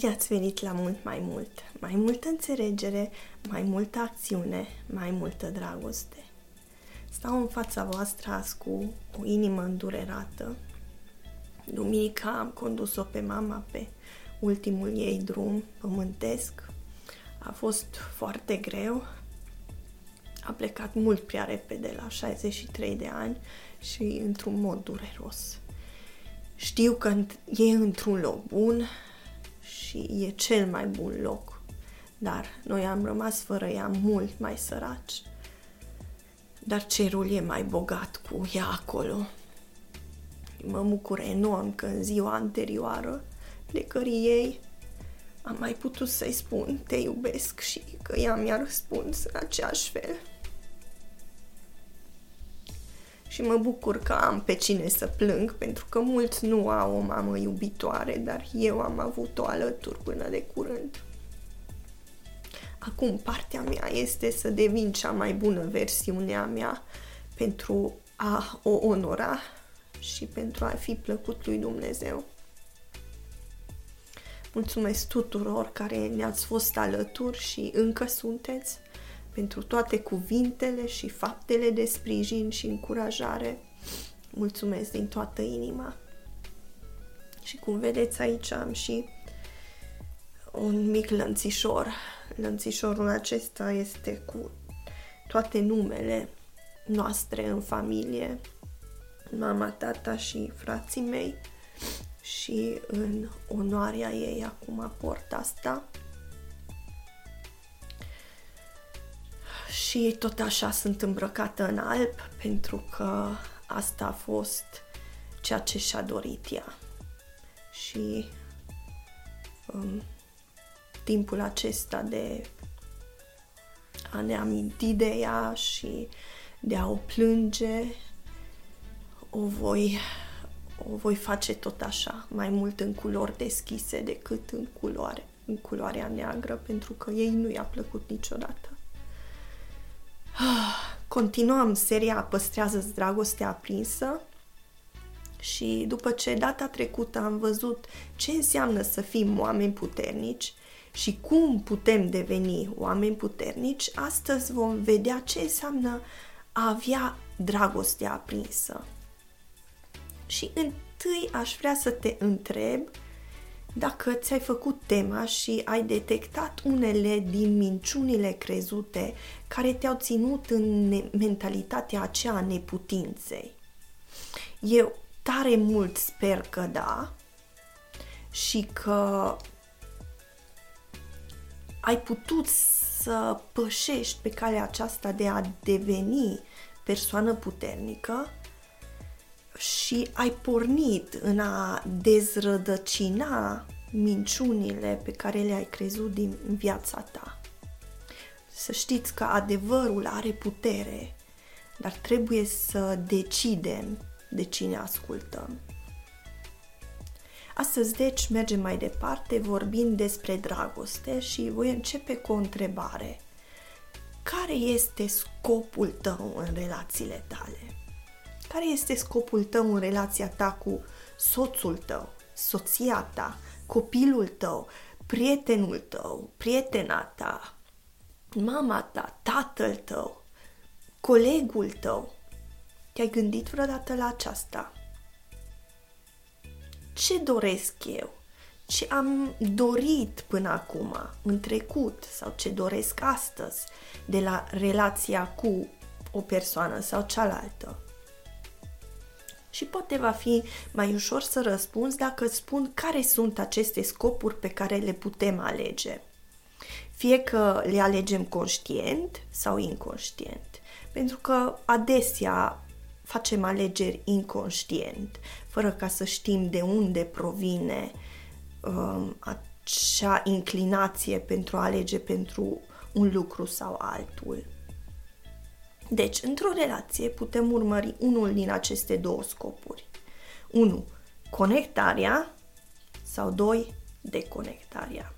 Bine ați venit la mult mai mult. Mai multă înțelegere, mai multă acțiune, mai multă dragoste. Stau în fața voastră azi cu o inimă îndurerată. Duminica am condus-o pe mama pe ultimul ei drum pământesc. A fost foarte greu. A plecat mult prea repede, la 63 de ani și într-un mod dureros. Știu că e într-un loc bun, și e cel mai bun loc. Dar noi am rămas fără ea mult mai săraci. Dar cerul e mai bogat cu ea acolo. Mă bucur enorm că în ziua anterioară plecării ei am mai putut să-i spun te iubesc și că ea mi-a răspuns în aceeași fel și mă bucur că am pe cine să plâng, pentru că mulți nu au o mamă iubitoare, dar eu am avut-o alături până de curând. Acum partea mea este să devin cea mai bună versiune a mea pentru a o onora și pentru a fi plăcut lui Dumnezeu. Mulțumesc tuturor care ne-ați fost alături și încă sunteți pentru toate cuvintele și faptele de sprijin și încurajare. Mulțumesc din toată inima. Și cum vedeți aici am și un mic lănțișor. Lănțișorul acesta este cu toate numele noastre în familie, mama, tata și frații mei și în onoarea ei acum port asta. Și tot așa sunt îmbrăcată în alb pentru că asta a fost ceea ce și-a dorit ea. Și um, timpul acesta de a ne aminti de ea și de a o plânge, o voi, o voi face tot așa, mai mult în culori deschise decât în culoare, în culoarea neagră, pentru că ei nu i-a plăcut niciodată. Continuăm seria Păstrează-ți dragostea aprinsă și după ce data trecută am văzut ce înseamnă să fim oameni puternici și cum putem deveni oameni puternici, astăzi vom vedea ce înseamnă a avea dragostea aprinsă. Și întâi aș vrea să te întreb dacă ți-ai făcut tema și ai detectat unele din minciunile crezute care te-au ținut în mentalitatea aceea a neputinței. Eu tare mult sper că da și că ai putut să pășești pe calea aceasta de a deveni persoană puternică și ai pornit în a dezrădăcina minciunile pe care le-ai crezut din viața ta. Să știți că adevărul are putere, dar trebuie să decidem de cine ascultăm. Astăzi, deci, mergem mai departe vorbind despre dragoste și voi începe cu o întrebare. Care este scopul tău în relațiile tale? Care este scopul tău în relația ta cu soțul tău, soția ta, copilul tău, prietenul tău, prietena ta, mama ta, tatăl tău, colegul tău? Te-ai gândit vreodată la aceasta? Ce doresc eu? Ce am dorit până acum, în trecut, sau ce doresc astăzi de la relația cu o persoană sau cealaltă? Și poate va fi mai ușor să răspunzi dacă îți spun care sunt aceste scopuri pe care le putem alege. Fie că le alegem conștient sau inconștient, pentru că adesea facem alegeri inconștient, fără ca să știm de unde provine um, acea inclinație pentru a alege pentru un lucru sau altul. Deci, într-o relație putem urmări unul din aceste două scopuri. 1. Conectarea sau 2. Deconectarea.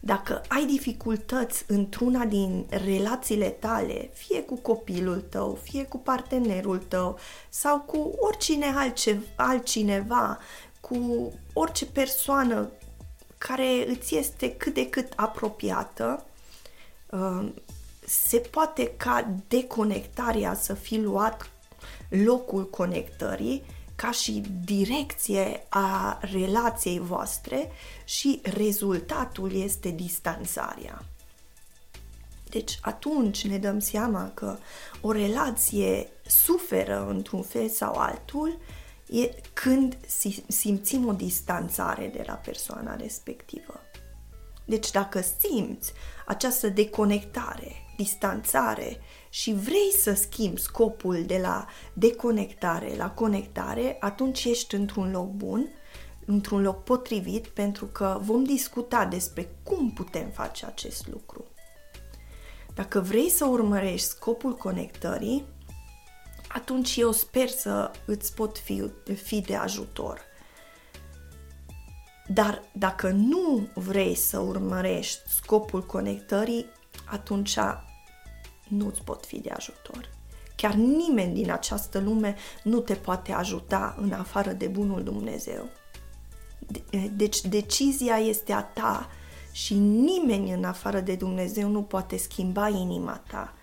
Dacă ai dificultăți într-una din relațiile tale, fie cu copilul tău, fie cu partenerul tău sau cu oricine altceva, altcineva, cu orice persoană care îți este cât de cât apropiată, uh, se poate ca deconectarea să fi luat locul conectării ca și direcție a relației voastre și rezultatul este distanțarea. Deci atunci ne dăm seama că o relație suferă într-un fel sau altul e când simțim o distanțare de la persoana respectivă. Deci dacă simți această deconectare, distanțare și vrei să schimbi scopul de la deconectare la conectare, atunci ești într-un loc bun, într-un loc potrivit, pentru că vom discuta despre cum putem face acest lucru. Dacă vrei să urmărești scopul conectării, atunci eu sper să îți pot fi, fi de ajutor. Dar dacă nu vrei să urmărești scopul conectării, atunci nu îți pot fi de ajutor. Chiar nimeni din această lume nu te poate ajuta în afară de bunul Dumnezeu. Deci decizia este a ta și nimeni în afară de Dumnezeu nu poate schimba inima ta.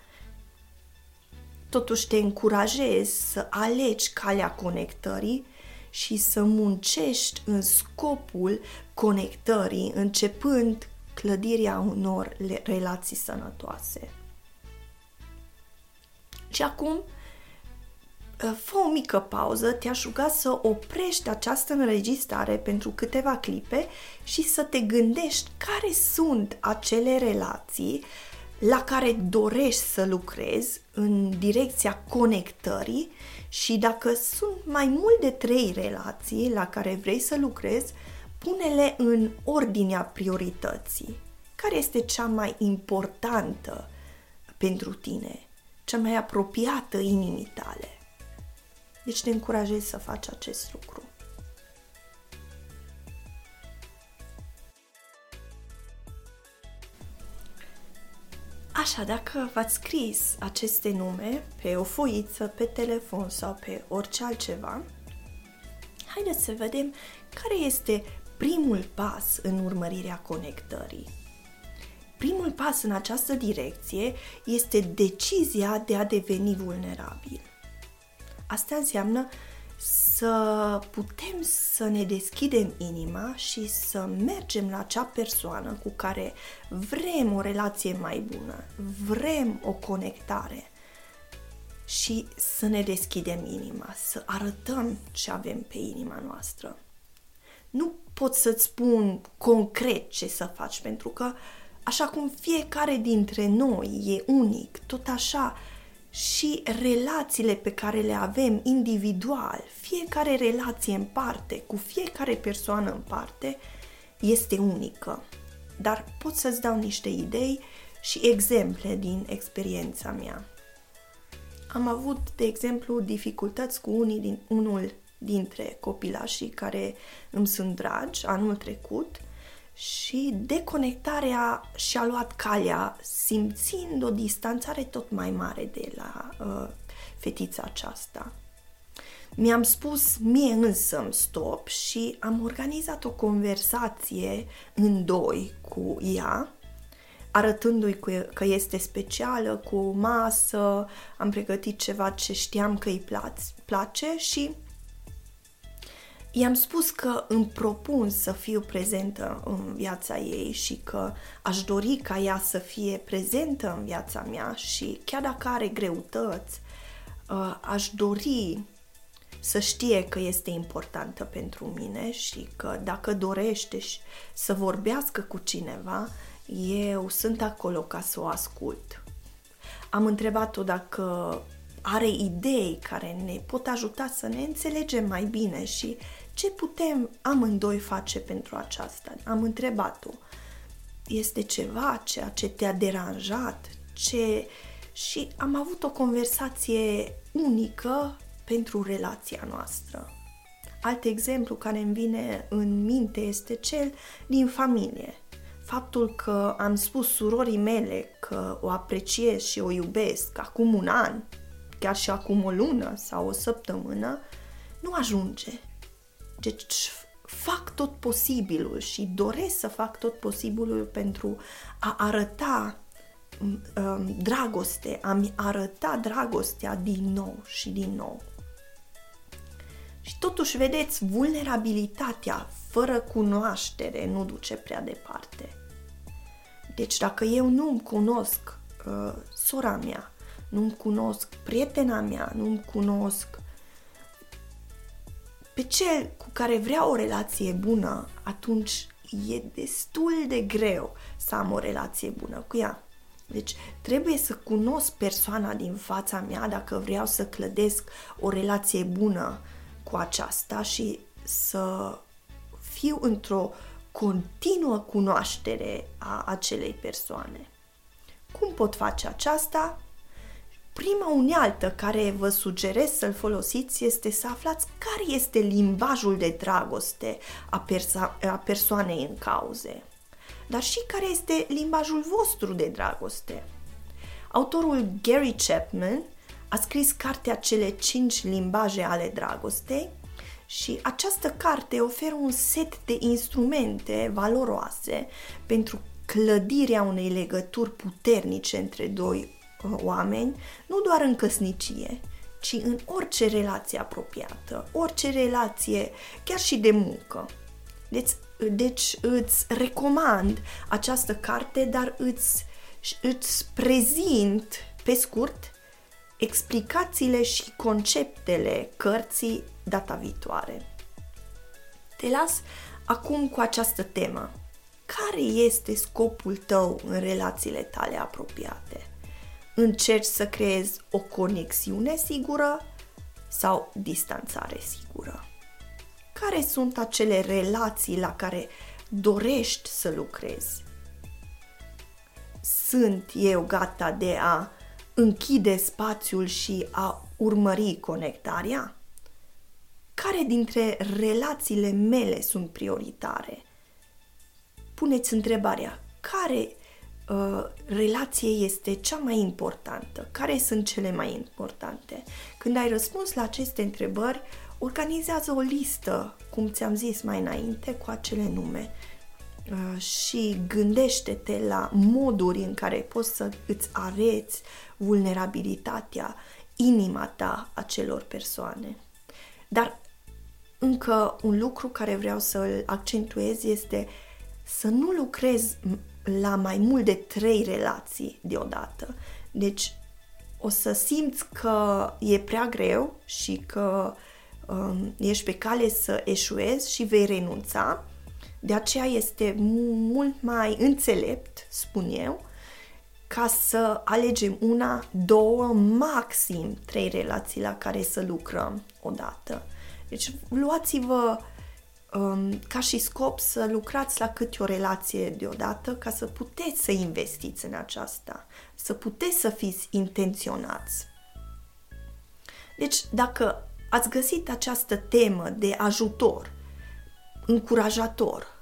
Totuși te încurajez să alegi calea conectării și să muncești în scopul conectării, începând clădirea unor relații sănătoase. Și acum, ă, fă o mică pauză, te-aș ruga să oprești această înregistrare pentru câteva clipe și să te gândești care sunt acele relații la care dorești să lucrezi în direcția conectării și dacă sunt mai mult de trei relații la care vrei să lucrezi, pune-le în ordinea priorității. Care este cea mai importantă pentru tine? Cea mai apropiată inimii tale. Deci te încurajez să faci acest lucru. Așa, dacă v-ați scris aceste nume pe o foiță, pe telefon sau pe orice altceva, haideți să vedem care este primul pas în urmărirea conectării. Primul pas în această direcție este decizia de a deveni vulnerabil. Asta înseamnă să putem să ne deschidem inima și să mergem la acea persoană cu care vrem o relație mai bună, vrem o conectare și să ne deschidem inima, să arătăm ce avem pe inima noastră. Nu pot să-ți spun concret ce să faci, pentru că Așa cum fiecare dintre noi e unic, tot așa și relațiile pe care le avem individual, fiecare relație în parte, cu fiecare persoană în parte, este unică. Dar pot să-ți dau niște idei și exemple din experiența mea. Am avut, de exemplu, dificultăți cu unii din, unul dintre copilașii care îmi sunt dragi anul trecut – și deconectarea și-a luat calea simțind o distanțare tot mai mare de la uh, fetița aceasta. Mi-am spus mie însă stop și am organizat o conversație în doi cu ea, arătându-i că este specială, cu masă, am pregătit ceva ce știam că îi place și I-am spus că îmi propun să fiu prezentă în viața ei și că aș dori ca ea să fie prezentă în viața mea și chiar dacă are greutăți, uh, aș dori să știe că este importantă pentru mine și că dacă dorește să vorbească cu cineva, eu sunt acolo ca să o ascult. Am întrebat-o dacă are idei care ne pot ajuta să ne înțelegem mai bine și ce putem amândoi face pentru aceasta? Am întrebat-o. Este ceva ceea ce te-a deranjat? Ce... Și am avut o conversație unică pentru relația noastră. Alt exemplu care îmi vine în minte este cel din familie. Faptul că am spus surorii mele că o apreciez și o iubesc acum un an, chiar și acum o lună sau o săptămână, nu ajunge. Deci fac tot posibilul și doresc să fac tot posibilul pentru a arăta um, dragoste, a-mi arăta dragostea din nou și din nou. Și totuși, vedeți, vulnerabilitatea fără cunoaștere nu duce prea departe. Deci dacă eu nu-mi cunosc uh, sora mea, nu-mi cunosc prietena mea, nu-mi cunosc pe cel cu care vreau o relație bună, atunci e destul de greu să am o relație bună cu ea. Deci trebuie să cunosc persoana din fața mea dacă vreau să clădesc o relație bună cu aceasta și să fiu într-o continuă cunoaștere a acelei persoane. Cum pot face aceasta? Prima unealtă care vă sugerez să-l folosiți este să aflați care este limbajul de dragoste a, perso- a persoanei în cauze, dar și care este limbajul vostru de dragoste. Autorul Gary Chapman a scris cartea Cele cinci limbaje ale dragostei și această carte oferă un set de instrumente valoroase pentru clădirea unei legături puternice între doi uh, oameni, nu doar în căsnicie, ci în orice relație apropiată, orice relație, chiar și de muncă. Deci, deci îți recomand această carte, dar îți, îți prezint pe scurt explicațiile și conceptele cărții data viitoare. Te las acum cu această temă. Care este scopul tău în relațiile tale apropiate? Încerci să creezi o conexiune sigură sau distanțare sigură? Care sunt acele relații la care dorești să lucrezi? Sunt eu gata de a închide spațiul și a urmări conectarea? Care dintre relațiile mele sunt prioritare? Puneți întrebarea, care uh, relație este cea mai importantă? Care sunt cele mai importante? Când ai răspuns la aceste întrebări, organizează o listă, cum ți-am zis mai înainte, cu acele nume uh, și gândește-te la moduri în care poți să îți areți vulnerabilitatea, inima ta acelor persoane. Dar încă un lucru care vreau să-l accentuez este să nu lucrezi la mai mult de trei relații deodată. Deci o să simți că e prea greu și că um, ești pe cale să eșuezi și vei renunța. De aceea este mult mai înțelept, spun eu, ca să alegem una, două, maxim trei relații la care să lucrăm odată. Deci luați-vă um, ca și scop să lucrați la câte o relație deodată ca să puteți să investiți în aceasta, să puteți să fiți intenționați. Deci, dacă ați găsit această temă de ajutor, încurajator,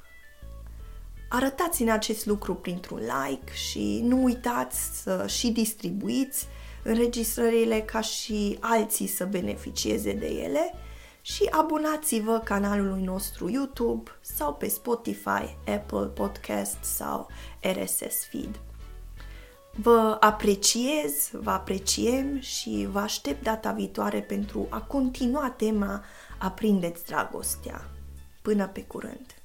arătați în acest lucru printr-un like și nu uitați să și distribuiți înregistrările ca și alții să beneficieze de ele – și abonați-vă canalului nostru YouTube sau pe Spotify, Apple Podcast sau RSS Feed. Vă apreciez, vă apreciem și vă aștept data viitoare pentru a continua tema Aprindeți dragostea. Până pe curând!